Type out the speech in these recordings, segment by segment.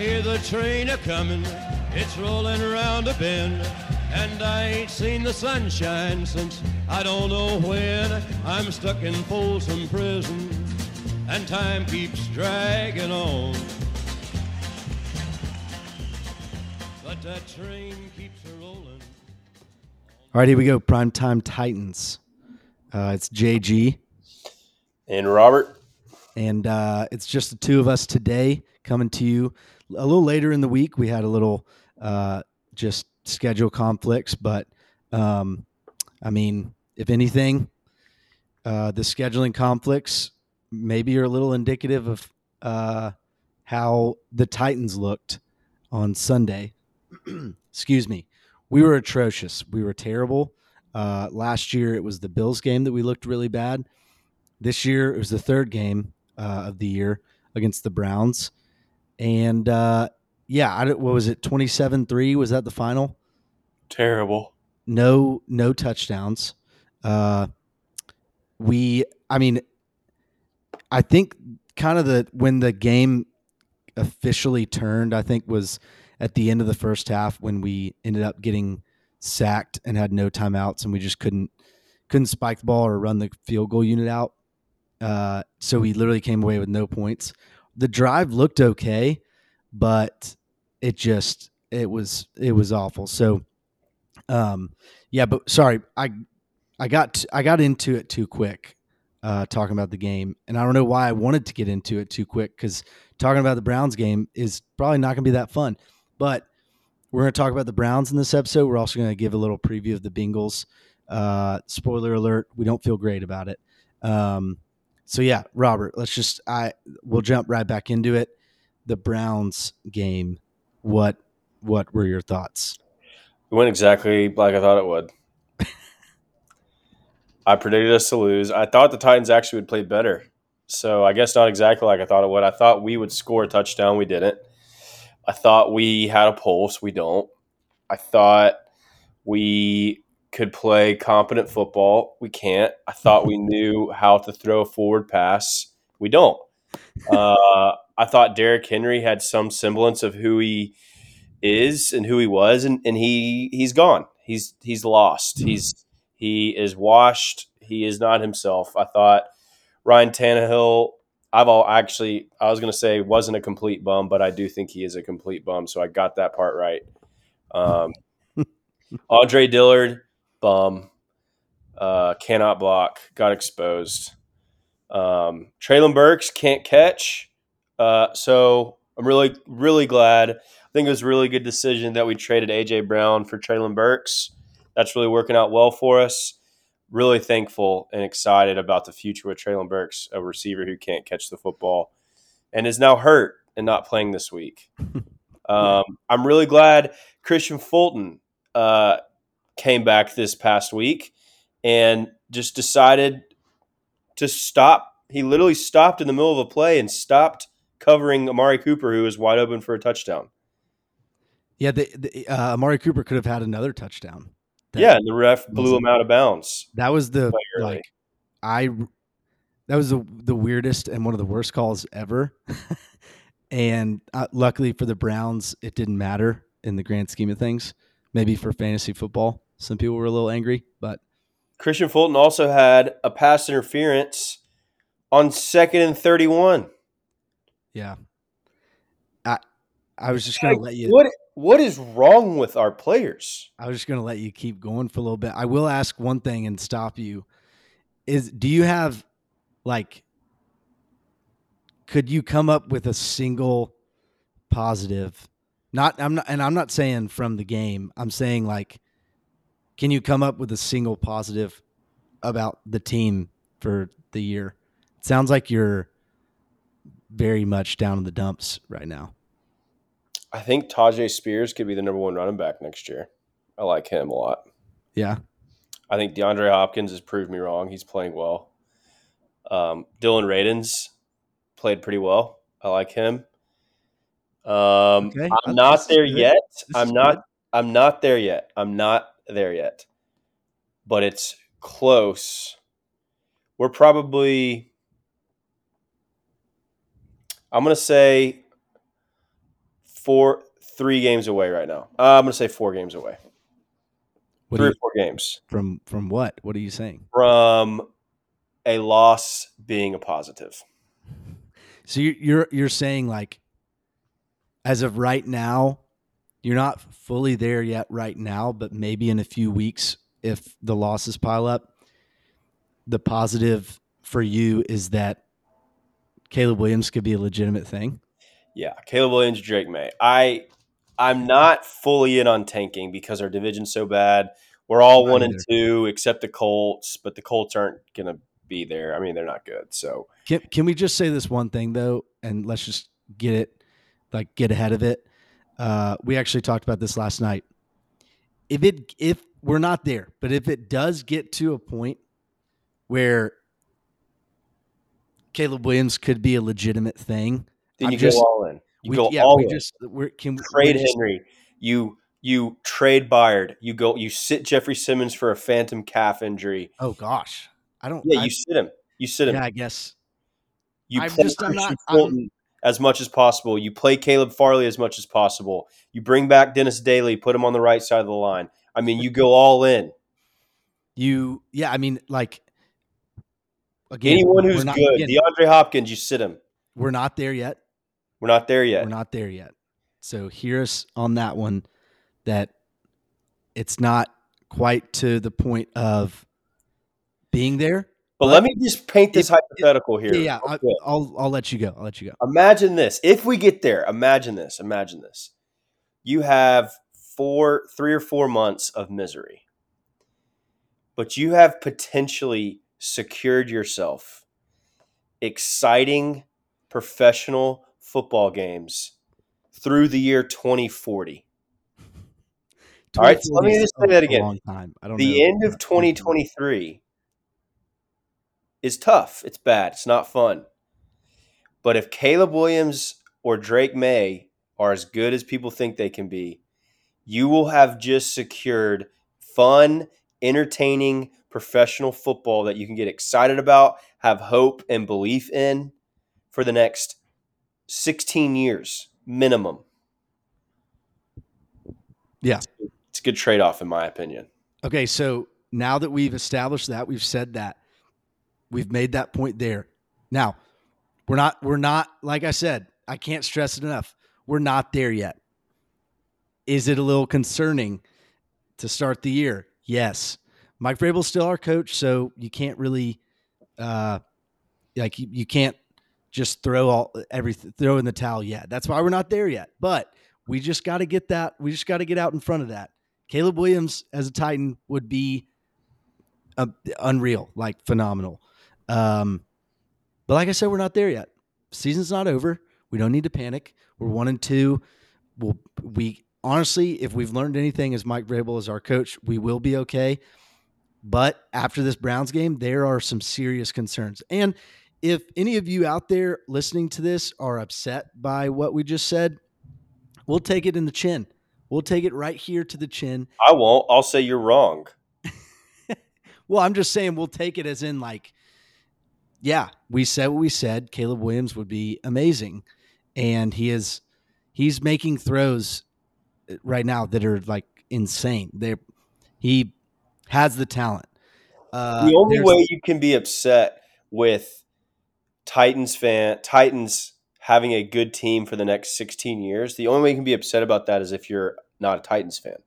hear the train a coming, it's rolling around a bend. And I ain't seen the sunshine since I don't know when. I'm stuck in Folsom Prison, and time keeps dragging on. But that train keeps a rolling. All right, here we go. Primetime Titans. Uh, it's JG, And Robert, and uh, it's just the two of us today coming to you a little later in the week. We had a little uh, just schedule conflicts, but um, I mean, if anything, uh, the scheduling conflicts maybe are a little indicative of uh, how the Titans looked on Sunday. Excuse me. We were atrocious. We were terrible. Uh, last year, it was the Bills game that we looked really bad. This year, it was the third game uh, of the year against the Browns. And uh, yeah, I what was it? 27 3? Was that the final? terrible. no no touchdowns uh we i mean i think kind of the when the game officially turned i think was at the end of the first half when we ended up getting sacked and had no timeouts and we just couldn't couldn't spike the ball or run the field goal unit out uh so we literally came away with no points the drive looked okay but it just it was it was awful so um, yeah, but sorry, I I got I got into it too quick, uh, talking about the game, and I don't know why I wanted to get into it too quick because talking about the Browns game is probably not going to be that fun. But we're going to talk about the Browns in this episode. We're also going to give a little preview of the Bengals. Uh, spoiler alert: we don't feel great about it. Um, so yeah, Robert, let's just I we'll jump right back into it. The Browns game. What what were your thoughts? It went exactly like I thought it would. I predicted us to lose. I thought the Titans actually would play better. So I guess not exactly like I thought it would. I thought we would score a touchdown. We didn't. I thought we had a pulse. We don't. I thought we could play competent football. We can't. I thought we knew how to throw a forward pass. We don't. Uh, I thought Derrick Henry had some semblance of who he is and who he was, and, and he he's gone. He's he's lost. He's he is washed. He is not himself. I thought Ryan Tannehill. I've all actually I was going to say wasn't a complete bum, but I do think he is a complete bum. So I got that part right. Um, Andre Dillard, bum, uh, cannot block, got exposed. Um, Treylon Burks can't catch. Uh, so I'm really really glad. I think it was a really good decision that we traded AJ Brown for Treylon Burks. That's really working out well for us. Really thankful and excited about the future with Treylon Burks, a receiver who can't catch the football and is now hurt and not playing this week. Um, I'm really glad Kristian Fulton uh, came back this past week and just decided to stop. He literally stopped in the middle of a play and stopped covering Amari Cooper, who was wide open for a touchdown. Yeah, the, the uh, Amari Cooper could have had another touchdown. Yeah, and the ref blew him out of bounds. that was the like I. That was the the weirdest and one of the worst calls ever. and uh, luckily for the Browns, it didn't matter in the grand scheme of things. Maybe for fantasy football, some people were a little angry, but Kristian Fulton also had a pass interference on second and 31. yeah. I I was just gonna let you. What what is wrong with our players? I was just gonna let you keep going for a little bit. I will ask one thing and stop you. Is do you have like could you come up with a single positive? Not I'm not and I'm not saying from the game. I'm saying like can you come up with a single positive about the team for the year? It sounds like you're very much down in the dumps right now. I think Tyjae Spears could be the number one running back next year. I like him a lot. Yeah. I think DeAndre Hopkins has proved me wrong. He's playing well. Um, Dillon Radunz played pretty well. I like him. Um, Okay. I'm not there good. yet. This I'm not. good. I'm not there yet. I'm not there yet. But it's close. We're probably. I'm gonna say four, three games away right now. Uh, I'm going to say four games away. What three do or four games from from what? What are you saying? from a loss being a positive. So you're you're saying like, as of right now, you're not fully there yet right now, but maybe in a few weeks, if the losses pile up, the positive for you is that Caleb Williams could be a legitimate thing. Yeah, Caleb Williams, Drake Maye. I I'm not fully in on tanking because our division's so bad. We're all one and two except the Colts, but the Colts aren't gonna be there. I mean, they're not good. So Can can we just say this one thing though, and let's just get it, like get ahead of it. Uh, we actually talked about this last night. If it if we're not there, but if it does get to a point where Caleb Williams could be a legitimate thing, then I'm you just- go all in. You we, go yeah, all we in. just we're can trade we're just- Henry. You you trade Byard. You go. You sit Jeffrey Simmons for a phantom calf injury. Oh gosh, I don't. Yeah, I, you sit him. You sit him. yeah, I guess. You I'm just- I'm not- I'm- as much as possible. You play Caleb Farley as much as possible. You bring back Dennis Daley, put him on the right side of the line. I mean, you go all in. You yeah, I mean like again, Anyone who's not, good, again, DeAndre Hopkins, you sit him. we're not there yet. We're not there yet. We're not there yet. So hear us on that one that it's not quite to the point of being there. But let me just paint this If- hypothetical here. Yeah, yeah I, I'll I'll let you go. I'll let you go. Imagine this. If we get there, imagine this. Imagine this. You have four, three or four months of misery, but you have potentially secured yourself exciting professional football games through the year 2040. All right, so let me just say that again. long time. I don't The know end of 2023 is tough. It's bad. It's not fun. But if Caleb Williams or Drake Maye are as good as people think they can be, you will have just secured fun, entertaining professional football that you can get excited about, have hope and belief in for the next 16 years minimum. Yeah. It's a good trade off, in my opinion. Okay, so now that we've established that, we've said that, we've made that point there. Now, we're not we're not like I said, I can't stress it enough. We're not there yet. Is it a little concerning to start the year? Yes. Mike Vrabel's still our coach, so you can't really uh like you, you can't just throw all everything throw in the towel yet. That's why we're not there yet. But we just got to get that we just got to get out in front of that. Caleb Williams as a Titan would be uh, unreal, like phenomenal. Um, but like I said, we're not there yet. Season's not over. We don't need to panic. We're one and two. We'll, we honestly, if we've learned anything as Mike Vrabel is our coach, we will be okay. But after this Browns game, there are some serious concerns. And if any of you out there listening to this are upset by what we just said, we'll take it in the chin. We'll take it right here to the chin. I won't. I'll say you're wrong. Well, I'm just saying we'll take it as in like, yeah, we said what we said. Caleb Williams would be amazing, and he is he's making throws right now that are like insane. They he has the talent. Uh, the only way you can be upset with Titans fan Titans having a good team for the next 16 years, the only way you can be upset about that is if you're not a Titans fan.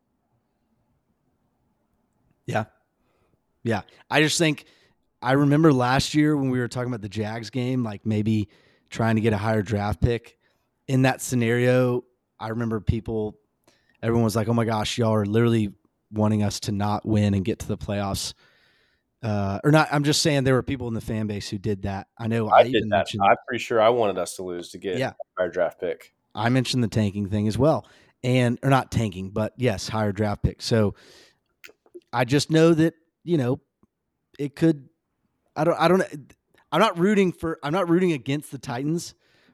Yeah. Yeah. I just think I remember last year when we were talking about the Jags game, like maybe trying to get a higher draft pick. In that scenario, I remember people, everyone was like, oh my gosh, y'all are literally wanting us to not win and get to the playoffs. Uh, or not, I'm just saying there were people in the fan base who did that. I know I, I, did that. I'm pretty sure I wanted us to lose to get Yeah. our draft pick. I mentioned the tanking thing as well, and or not tanking, but yes, higher draft pick. So I just know that you know it could. I don't. I don't. I'm not rooting for. I'm not rooting against the Titans,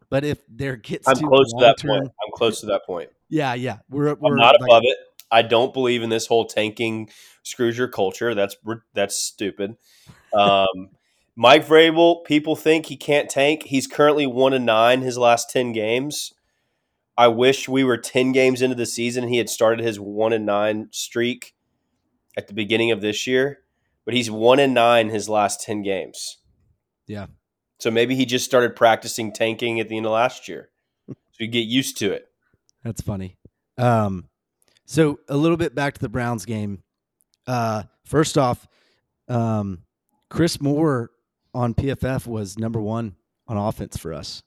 but if there gets I'm close to that long-term- point. I'm close to that point. Yeah, yeah, we're we're I'm not like- above it. I don't believe in this whole tanking screws your culture. That's that's stupid. Um, Mike Vrabel, people think he can't tank. He's currently one and nine his last ten games. I wish we were 10 games into the season and he had started his 1 and 9 streak at the beginning of this year, but he's 1 and 9 his last 10 games. Yeah. So maybe he just started practicing tanking at the end of last year. so you get used to it. That's funny. Um, so a little bit back to the Browns game. Uh, first off, um, Chris Moore on PFF was number one on offense for us.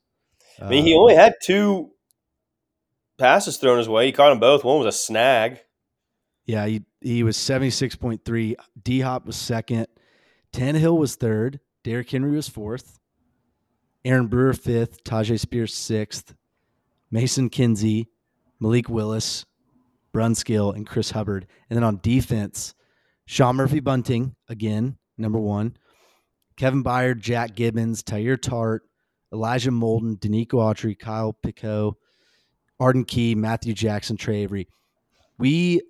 I mean, he only had two passes thrown his way. He caught them both. One was a snag. Yeah, he he was seventy six point three. D Hop was second. Tannehill was third. Derrick Henry was fourth. Aaron Brewer fifth. Tyjae Spears sixth. Mason Kinsey, Malik Willis, Brunskill, and Chris Hubbard. And then on defense, Sean Murphy Bunting again, number one. Kevin Byard, Jack Gibbens, Teair Tart, Elijah Molden, Denico Autry, Kyle Peko, Arden Key, Matthew Jackson, Tre Avery. We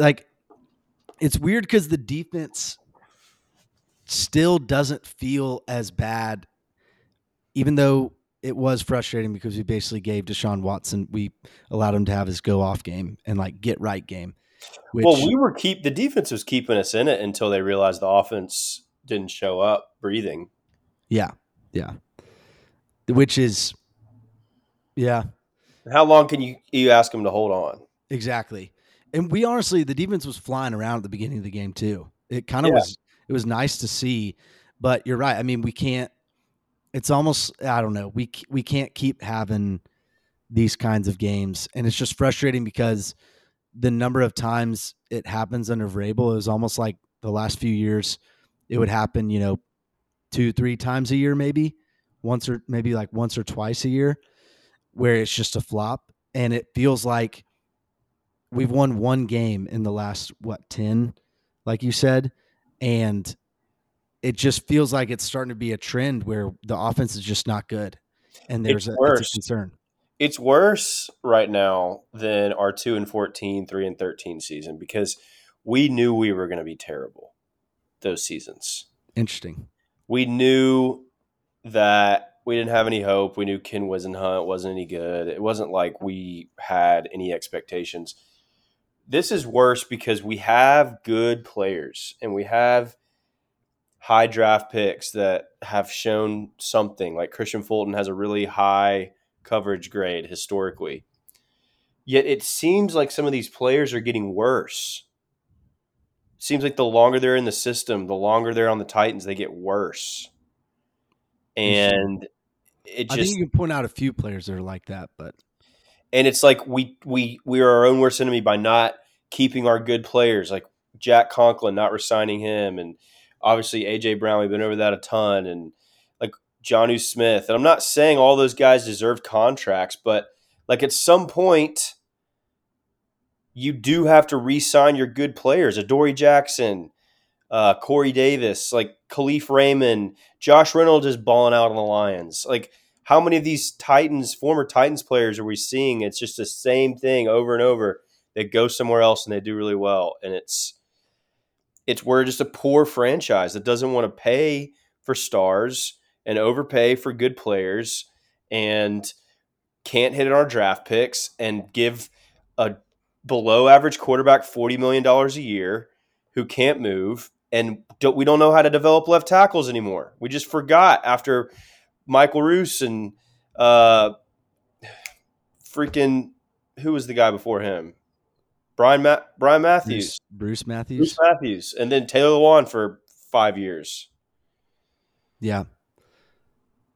like it's weird because the defense still doesn't feel as bad, even though it was frustrating because we basically gave Deshaun Watson, we allowed him to have his go off game and like get right game. Which, well, we were keep the defense was keeping us in it until they realized the offense didn't show up breathing. Yeah, yeah. Which is, yeah. How long can you you ask them to hold on? Exactly. And we honestly, the defense was flying around at the beginning of the game too. It kind of yeah. was. It was nice to see, but you're right. I mean, we can't. It's almost I don't know. We we can't keep having these kinds of games, and it's just frustrating because the number of times it happens under Vrabel is almost like the last few years. It would happen, you know, two three times a year, maybe once or maybe like once or twice a year, where it's just a flop, and it feels like we've won one game in the last what 10 like you said and it just feels like it's starting to be a trend where the offense is just not good and there's a, a, concern. It's worse right now than our 2 and 14 3 and 13 season because we knew we were going to be terrible those seasons. Interesting. We knew that we didn't have any hope. We knew ken whisenhunt wasn't any good. It wasn't like we had any expectations this is worse because we have good players and we have high draft picks that have shown something. Like Kristian Fulton has a really high coverage grade historically. Yet it seems like some of these players are getting worse. It seems like the longer they're in the system, the longer they're on the Titans, they get worse. And it just I think you can point out a few players that are like that, but and it's like we we we are our own worst enemy by not keeping our good players like Jack Conklin, not resigning him, and obviously AJ Brown. We've been over that a ton, and like Jonnu Smith. And I'm not saying all those guys deserve contracts, but like at some point, you do have to re-sign your good players. Adoree Jackson, uh, Corey Davis, like Kalif Raymond, Josh Reynolds is balling out on the Lions. Like how many of these Titans, former Titans players, are we seeing? It's just the same thing over and over. They go somewhere else and they do really well, and it's it's we're just a poor franchise that doesn't want to pay for stars and overpay for good players and can't hit in our draft picks and give a below average quarterback $40 million a year who can't move and don't, we don't know how to develop left tackles anymore. We just forgot after Michael Roos and uh, freaking who was the guy before him? Brian Ma- Brian Matthews, Bruce, Bruce Matthews, Bruce Matthews, and then Taylor Lewan for five years. Yeah,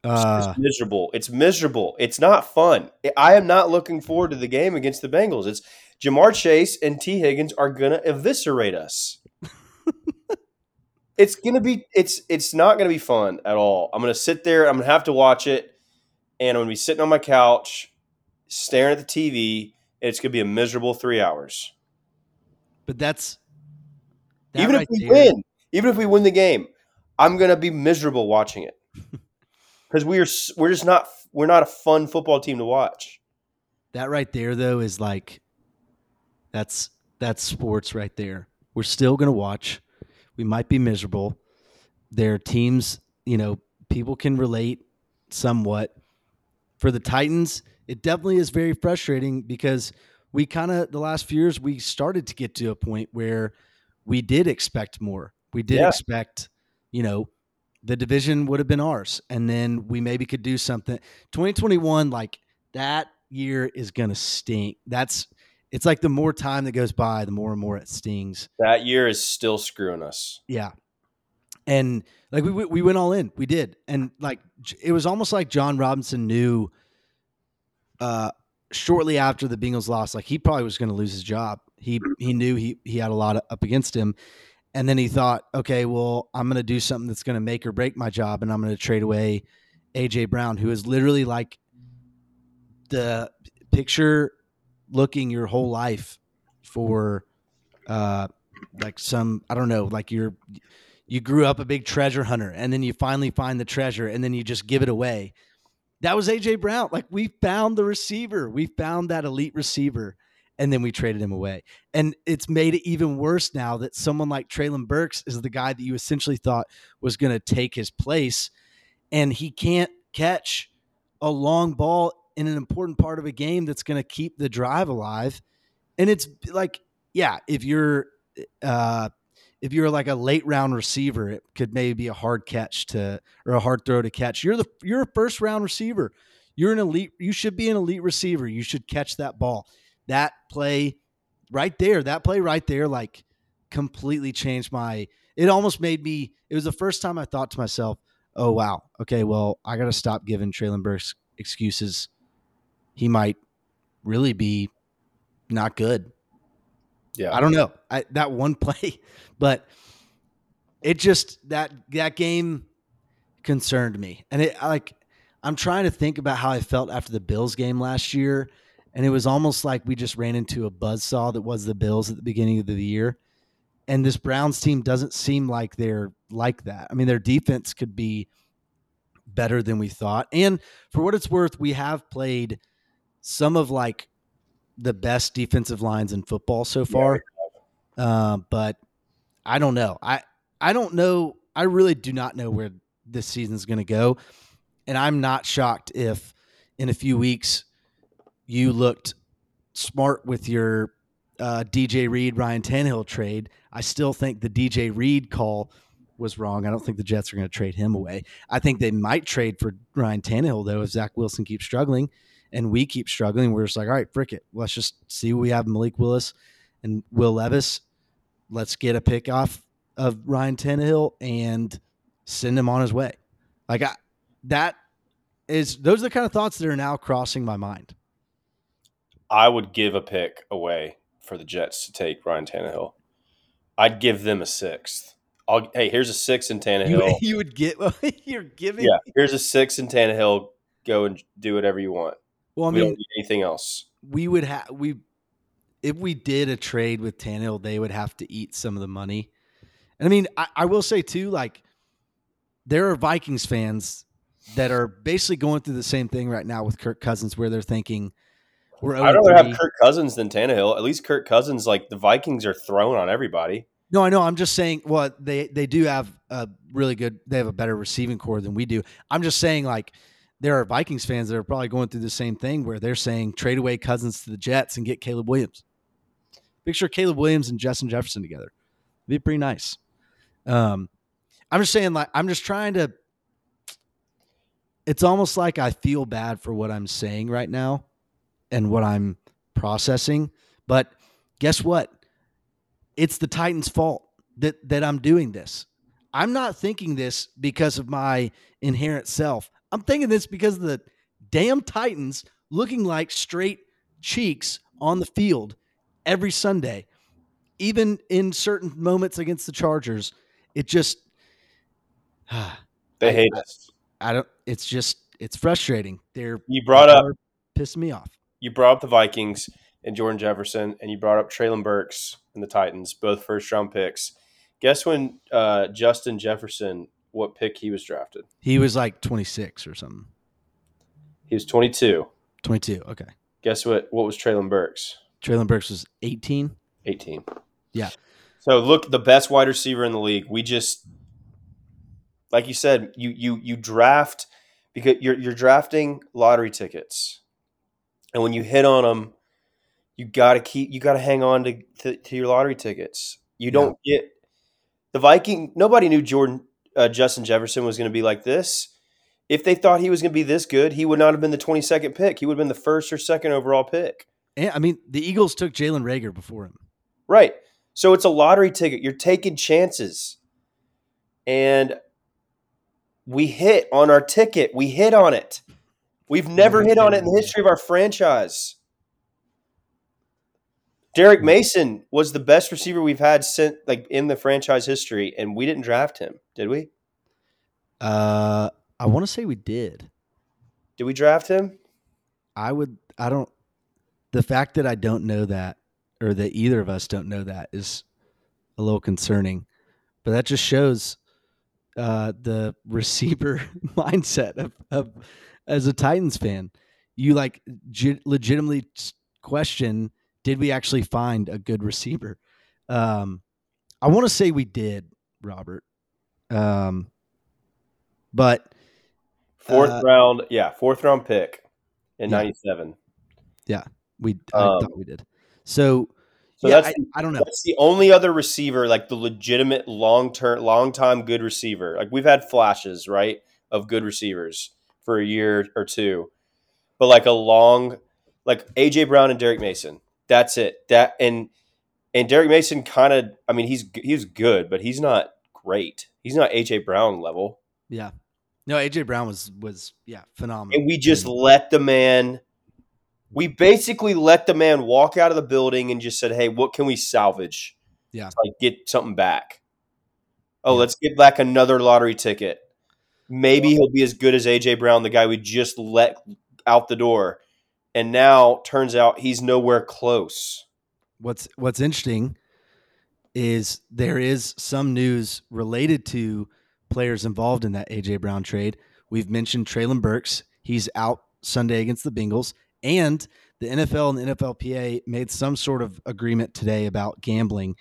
uh, it's miserable. It's miserable. It's not fun. I am not looking forward to the game against the Bengals. It's Ja'Marr Chase and Tee Higgins are gonna eviscerate us. it's gonna be. It's it's not gonna be fun at all. I'm gonna sit there. I'm gonna have to watch it, and I'm gonna be sitting on my couch, staring at the TV. It's gonna be a miserable three hours. But that's that even right if we there, win, even if we win the game, I'm gonna be miserable watching it because we are we're just not we're not a fun football team to watch. That right there, though, is like that's that's sports right there. We're still gonna watch. We might be miserable. Their teams, you know, people can relate somewhat. For the Titans, it definitely is very frustrating because we kind of the last few years we started to get to a point where we did expect more. We did Yeah. expect, you know, the division would have been ours, and then we maybe could do something. 2021, like that year is gonna stink. That's it's like the more time that goes by, the more and more it stings. That year is still screwing us. Yeah. And like we we we went all in. We did. And like it was almost like Jon Robinson knew uh shortly after the Bengals lost like he probably was going to lose his job. He he knew he he had a lot up against him. And then he thought, okay, well, I'm going to do something that's going to make or break my job and I'm going to trade away AJ Brown who is literally like the picture looking your whole life for uh like some I don't know, like you're you grew up a big treasure hunter and then you finally find the treasure and then you just give it away. That was AJ Brown. Like we found the receiver. We found that elite receiver and then we traded him away. And it's made it even worse now that someone like Treylon Burks is the guy that you essentially thought was going to take his place and he can't catch a long ball in an important part of a game that's going to keep the drive alive. And it's like, yeah, if you're uh if you're like a late round receiver, it could maybe be a hard catch to or a hard throw to catch. You're the you're a first round receiver. You're an elite. You should be an elite receiver. You should catch that ball. That play right there, that play right there, like completely changed my. It almost made me. It was the first time I thought to myself, "Oh wow, okay, well I got to stop giving Treylon Burks excuses. He might really be not good." Yeah. I don't know. I, that one play, but it just that that game concerned me, and it like I'm trying to think about how I felt after the Bills game last year, and it was almost like we just ran into a buzzsaw that was the Bills at the beginning of the year, and this Browns team doesn't seem like they're like that. I mean, their defense could be better than we thought, and for what it's worth, we have played some of like the best defensive lines in football so far. Uh, but I don't know. I I don't know. I really do not know where this season's going to go, and I'm not shocked if in a few weeks you looked smart with your uh, DJ Reed Ryan Tannehill trade. I still think the DJ Reed call was wrong. I don't think the Jets are going to trade him away. I think they might trade for Ryan Tannehill though if Zach Wilson keeps struggling and we keep struggling. We're just like, all right, frick it. Let's just see what we have Malik Willis and Will Levis. Let's get a pick off of Ryan Tannehill and send him on his way. Like I, that is those are the kind of thoughts that are now crossing my mind. I would give a pick away for the Jets to take Ryan Tannehill. I'd give them a sixth. I'll, hey, here's a six in Tannehill. You, you would get you're giving. yeah, here's a six in Tannehill. Go and do whatever you want. Well, I we mean, anything else. we would have we if we did a trade with Tannehill, they would have to eat some of the money. And I mean, I, I will say too, like there are Vikings fans that are basically going through the same thing right now with Kirk Cousins, where they're thinking we're I'd rather have 0-3. Kirk Cousins than Tannehill. At least Kirk Cousins, like the Vikings, are thrown on everybody. No, I know. I'm just saying. Well, they they do have a really good. They have a better receiving corps than we do. I'm just saying, like there are Vikings fans that are probably going through the same thing where they're saying trade away Cousins to the Jets and get Caleb Williams. Picture Caleb Williams and Justin Jefferson together. It'd be pretty nice. Um, I'm just saying, like I'm just trying to. It's almost like I feel bad for what I'm saying right now, and what I'm processing. But guess what? it's the Titans' fault that that I'm doing this. I'm not thinking this because of my inherent self. I'm thinking this because of the damn Titans looking like straight cheeks on the field every Sunday. Even in certain moments against the Chargers, it just They I- hate I- us. I don't it's just it's frustrating. They're You brought up pissing me off. you brought up the Vikings and Jordan Jefferson, and you brought up Treylon Burks and the Titans, both first round picks. Guess when uh, Justin Jefferson, what pick he was drafted? He was like 26 or something. He was 22. 22. Okay. Guess what? What was Treylon Burks? Treylon Burks was 18. 18. Yeah. So look, the best wide receiver in the league. We just, like you said, you you you draft because you're you're drafting lottery tickets. And when you hit on them, you got to keep you got to hang on to, to, to your lottery tickets. You don't get the Viking. Nobody knew Jordan uh, Justin Jefferson was going to be like this. If they thought he was going to be this good, he would not have been the 22nd pick. He would have been the first or second overall pick. And, I mean, the Eagles took Jalen Reagor before him. Right. So it's a lottery ticket. You're taking chances. And we hit on our ticket. We hit on it. We've never hit on it in the history of our franchise. Derrick Mason was the best receiver we've had since like in the franchise history, and we didn't draft him, did we? Uh, I want to say we did. Did we draft him? I would. I don't. The fact that I don't know that, or that either of us don't know that, is a little concerning. But that just shows uh, the receiver mindset of, of as a Titans fan. You like g- legitimately question: Did we actually find a good receiver? Um, I want to say we did, Robert. Um, but Fourth Uh, round, yeah, fourth round pick in Yeah. '97. we I Um, thought we did. So, So yeah, that's I, I don't know. That's the only other receiver, like the legitimate long term, long time good receiver. Like we've had flashes, right, of good receivers for a year or two, but like a long, like AJ Brown and Derrick Mason. That's it. That and and Derrick Mason kind of. I mean, he's he's good, but he's not great. He's not AJ Brown level. Yeah. No, AJ Brown was was yeah phenomenal. And we just let the man. We basically let the man walk out of the building and just said, "Hey, what can we salvage? Yeah. like get something back. Oh, Yeah. let's get back another lottery ticket. Maybe he'll be as good as AJ Brown, the guy we just let out the door, and now turns out he's nowhere close. what's what's interesting is there is some news related to players involved in that AJ Brown trade. We've mentioned Treylon Burks. He's out Sunday against the Bengals. And the NFL and the NFLPA made some sort of agreement today about gambling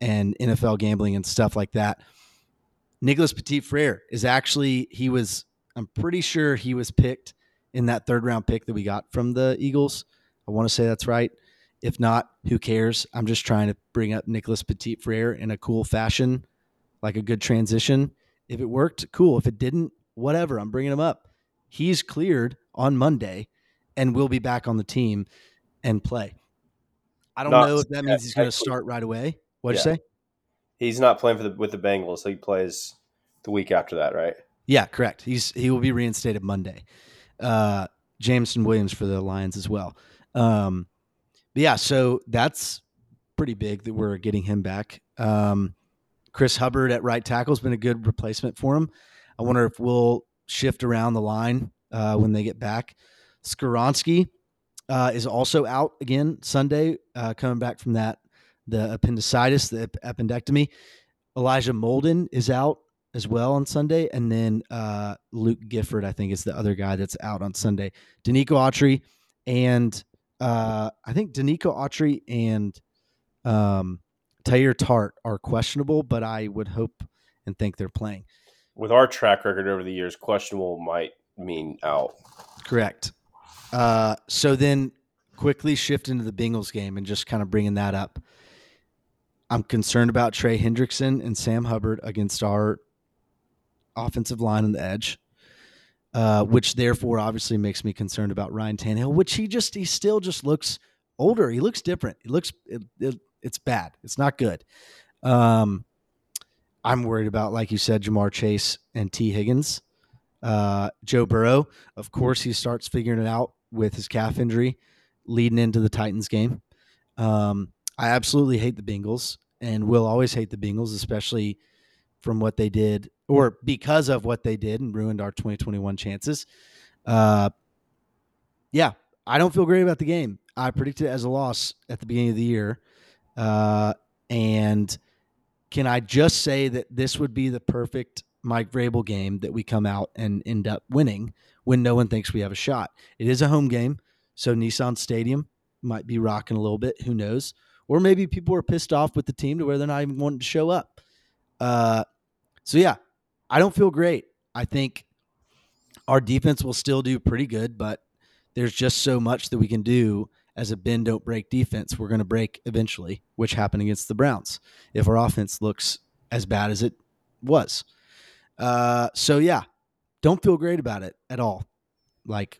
and NFL gambling and stuff like that. Nicholas Petit Frere is actually, he was, I'm pretty sure he was picked in that third round pick that we got from the Eagles. I want to say that's right. If not, who cares? I'm just trying to bring up Nicholas Petit Frere in a cool fashion, like a good transition. If it worked, cool. If it didn't, whatever. I'm bringing him up. He's cleared on Monday and will be back on the team and play. I don't Not- know if that means he's going to start right away. What'd Yeah. you say? He's not playing for the with the Bengals, so he plays the week after that, right? Yeah, correct. He's he will be reinstated Monday. Uh, Jameson Williams for the Lions as well. Um, yeah, so that's pretty big that we're getting him back. Um, Chris Hubbard at right tackle has been a good replacement for him. I wonder if we'll shift around the line uh, when they get back. Skoronski uh, is also out again Sunday, uh, coming back from that the appendicitis, the ap- appendectomy. Elijah Molden is out as well on Sunday, and then uh, Luke Gifford, I think, is the other guy that's out on Sunday. Denico Autry and uh, I think Denico Autry and um, Tart are questionable, but I would hope and think they're playing. With our track record over the years, questionable might mean out. Correct. Uh, so then quickly shift into the Bengals game and just kind of bringing that up. I'm concerned about Trey Hendrickson and Sam Hubbard against our offensive line on the edge, uh, which therefore obviously makes me concerned about Ryan Tannehill, which he just he still just looks older. He looks different. He looks it, it, it's bad. It's not good. Um, I'm worried about, like you said, Ja'Marr Chase and Tee Higgins. Uh, Joe Burrow, of course, he starts figuring it out with his calf injury leading into the Titans game. Um, I absolutely hate the Bengals and will always hate the Bengals, especially from what they did or because of what they did and ruined our 2021 chances. Uh, yeah, I don't feel great about the game. I predicted it as a loss at the beginning of the year. Uh, and can I just say that this would be the perfect Mike Vrabel game that we come out and end up winning when no one thinks we have a shot? It is a home game, so Nissan Stadium might be rocking a little bit. Who knows? Or maybe people are pissed off with the team to where they're not even wanting to show up. Uh, so yeah, I don't feel great. I think our defense will still do pretty good, but there's just so much that we can do as a bend don't break defense. We're going to break eventually, which happened against the Browns. If our offense looks as bad as it was, uh, so yeah, don't feel great about it at all. Like,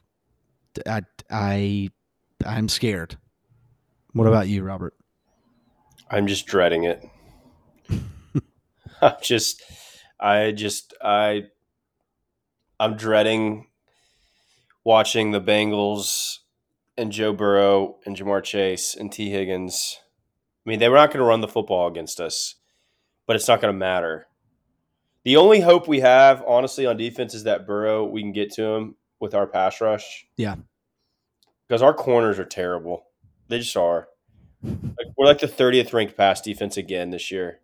I, I, I'm scared. What about you, Robert? I'm just dreading it. I'm just, I just, I, I'm dreading watching the Bengals and Joe Burrow and Ja'Marr Chase and Tee Higgins. I mean, they were not going to run the football against us, but it's not going to matter. The only hope we have, honestly, on defense is that Burrow, we can get to him with our pass rush. Yeah. Because our corners are terrible. They just are. Like, we're like the 30th ranked pass defense again this year.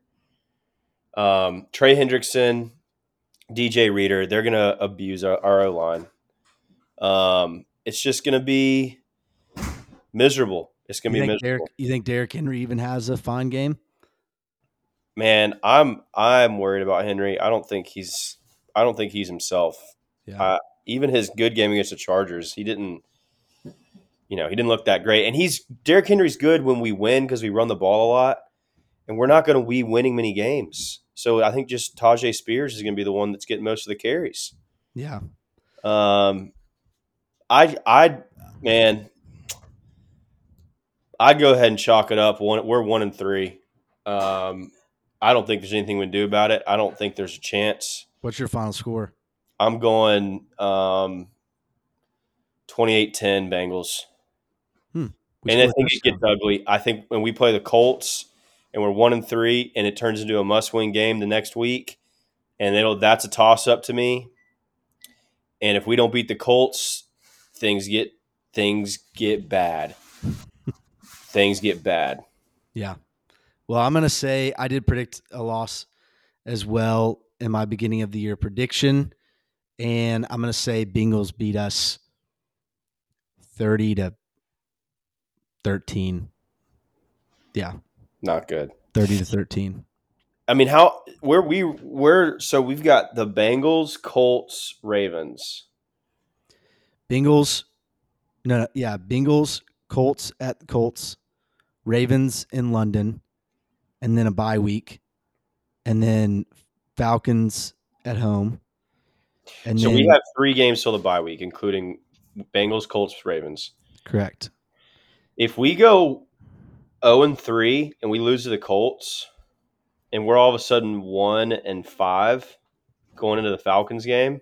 Um, Trey Hendrickson, DJ Reader, they're going to abuse our, our O line. Um, it's just going to be miserable. It's going to You be think, miserable. Derrick, you think Derrick Henry even has a fine game? Man, I'm I'm worried about Henry. I don't think he's I don't think he's himself. Yeah. Uh, even his good game against the Chargers, he didn't. You know, he didn't look that great. And he's Derrick Henry's good when we win because we run the ball a lot, and we're not going to be winning many games. So I think just Tyjae Spears is going to be the one that's getting most of the carries. yeah. Um, I I man, I'd go ahead and chalk it up. One, we're one and three. Um, I don't think there's anything we can do about it. I don't think there's a chance. What's your final score? I'm going um, 28-10 Bengals. We and I think it gets ugly. I think when we play the Colts and we're one and three, and it turns into a must-win game the next week, and it'll that's a toss-up to me. And if we don't beat the Colts, things get things get bad. things get bad. Yeah. Well, I'm to say I did predict a loss as well in my beginning of the year prediction. And I'm to say Bengals beat us 30 to 13. Yeah. Not good. 30 to 13. I mean, how where we we're so we've got the Bengals, Colts, Ravens. Bengals. No, no, yeah. Bengals, Colts at Colts, Ravens in London, and then a bye week, and then Falcons at home. And So then, we have three games till the bye week, including Bengals, Colts, Ravens. correct. If we go 0 and 3 and we lose to the Colts and we're all of a sudden 1 and 5 going into the Falcons game,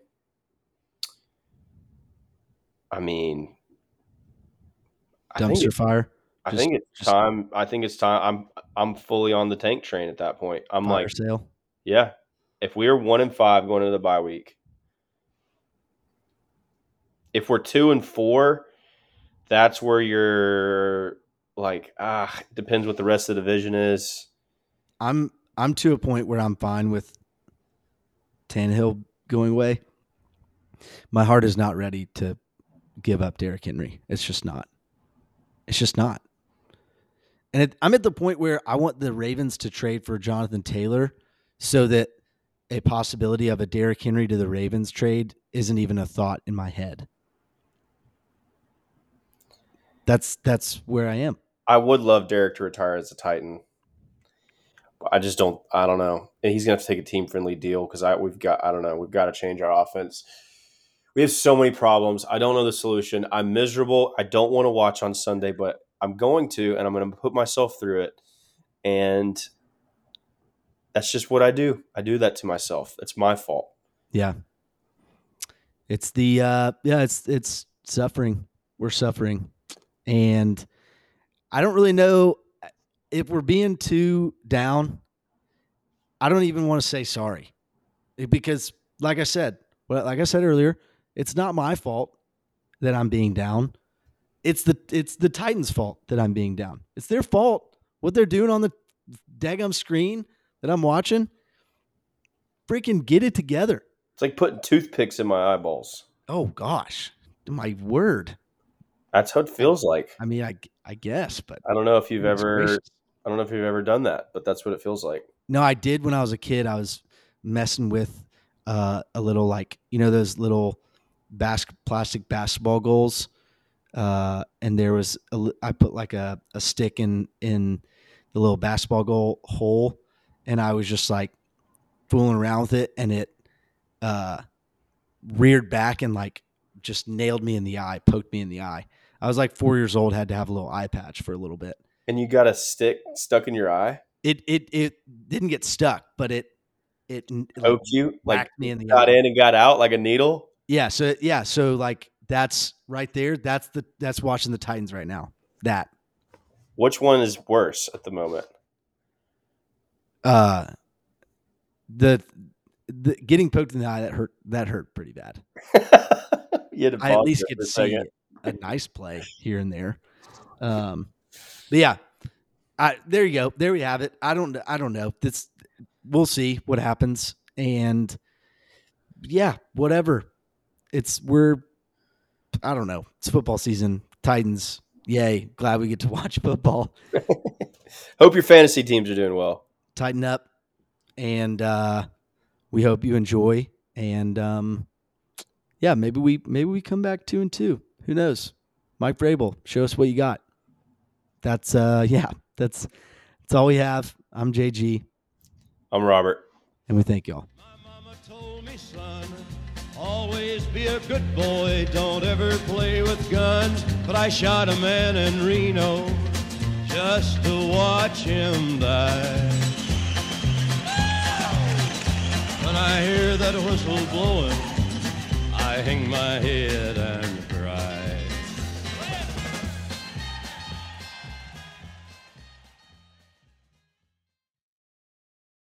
I mean I think, Dumpster it- fire. I just- think it's just- time I think it's time I'm I'm fully on the tank train at that point. I'm like, sale. yeah. If we are 1 and 5 going into the bye week, if we're 2 and 4, that's where you're like ah depends what the rest of the division is. I'm I'm to a point where I'm fine with Tannehill going away. My heart is not ready to give up Derrick Henry. It's just not. It's just not. And it, I'm at the point where I want the Ravens to trade for Jonathan Taylor so that a possibility of a Derrick Henry to the Ravens trade isn't even a thought in my head. That's that's where I am. I would love Derek to retire as a Titan. I just don't. I don't know. And he's gonna have to take a team friendly deal because I we've got. I don't know. We've got to change our offense. We have so many problems. I don't know the solution. I'm miserable. I don't want to watch on Sunday, but I'm going to, and I'm going to put myself through it. And that's just what I do. I do that to myself. It's my fault. Yeah. It's the uh yeah, it's it's suffering. We're suffering. And I don't really know uh, if we're being too down. I don't even want to say sorry. Because like I said, like I said earlier, it's not my fault that I'm being down. It's the it's the Titans' fault that I'm being down. It's their fault what they're doing on the daggum screen that I'm watching. Freaking get it together. It's like putting toothpicks in my eyeballs. Oh gosh, my word. That's how it feels like. I mean, I I guess, but I don't know if you've ever. gracious. I don't know if you've ever done that, but that's what it feels like. no, I did when I was a kid. I was messing with uh, a little like you know those little bas- plastic basketball goals uh, and there was a I put like a, a stick in in the little basketball goal hole, and I was just like fooling around with it, and it uh, reared back and like just nailed me in the eye, poked me in the eye. I was like four years old, had to have a little eye patch for a little bit. And you got a stick stuck in your eye? It it it didn't get stuck, but it it Poked you? Like me in the got eye. in and got out like a needle? Yeah, so yeah, so like that's right there. That's the that's watching the Titans right now. That Which one is worse at the moment? uh the the getting poked in the eye that hurt that hurt pretty bad. you had to I at least get to see second. A nice play here and there. Um, but yeah, I there you go. There we have it. I don't I don't know. This we'll see what happens. And yeah, whatever. It's we're I don't know. It's football season. Titans. Yay. Glad we get to watch football. Hope your fantasy teams are doing well. Titan up. And uh we hope you enjoy. And um yeah, maybe we maybe we come back two and two. Who knows? Mike Vrabel, show us what you got. That's uh yeah, that's that's all we have. I'm JG, I'm Robert. and we thank y'all. My mama told me, son, always be a good boy, don't ever play with guns. But I shot a man in Reno just to watch him die. When I hear that whistle blowing, I hang my head and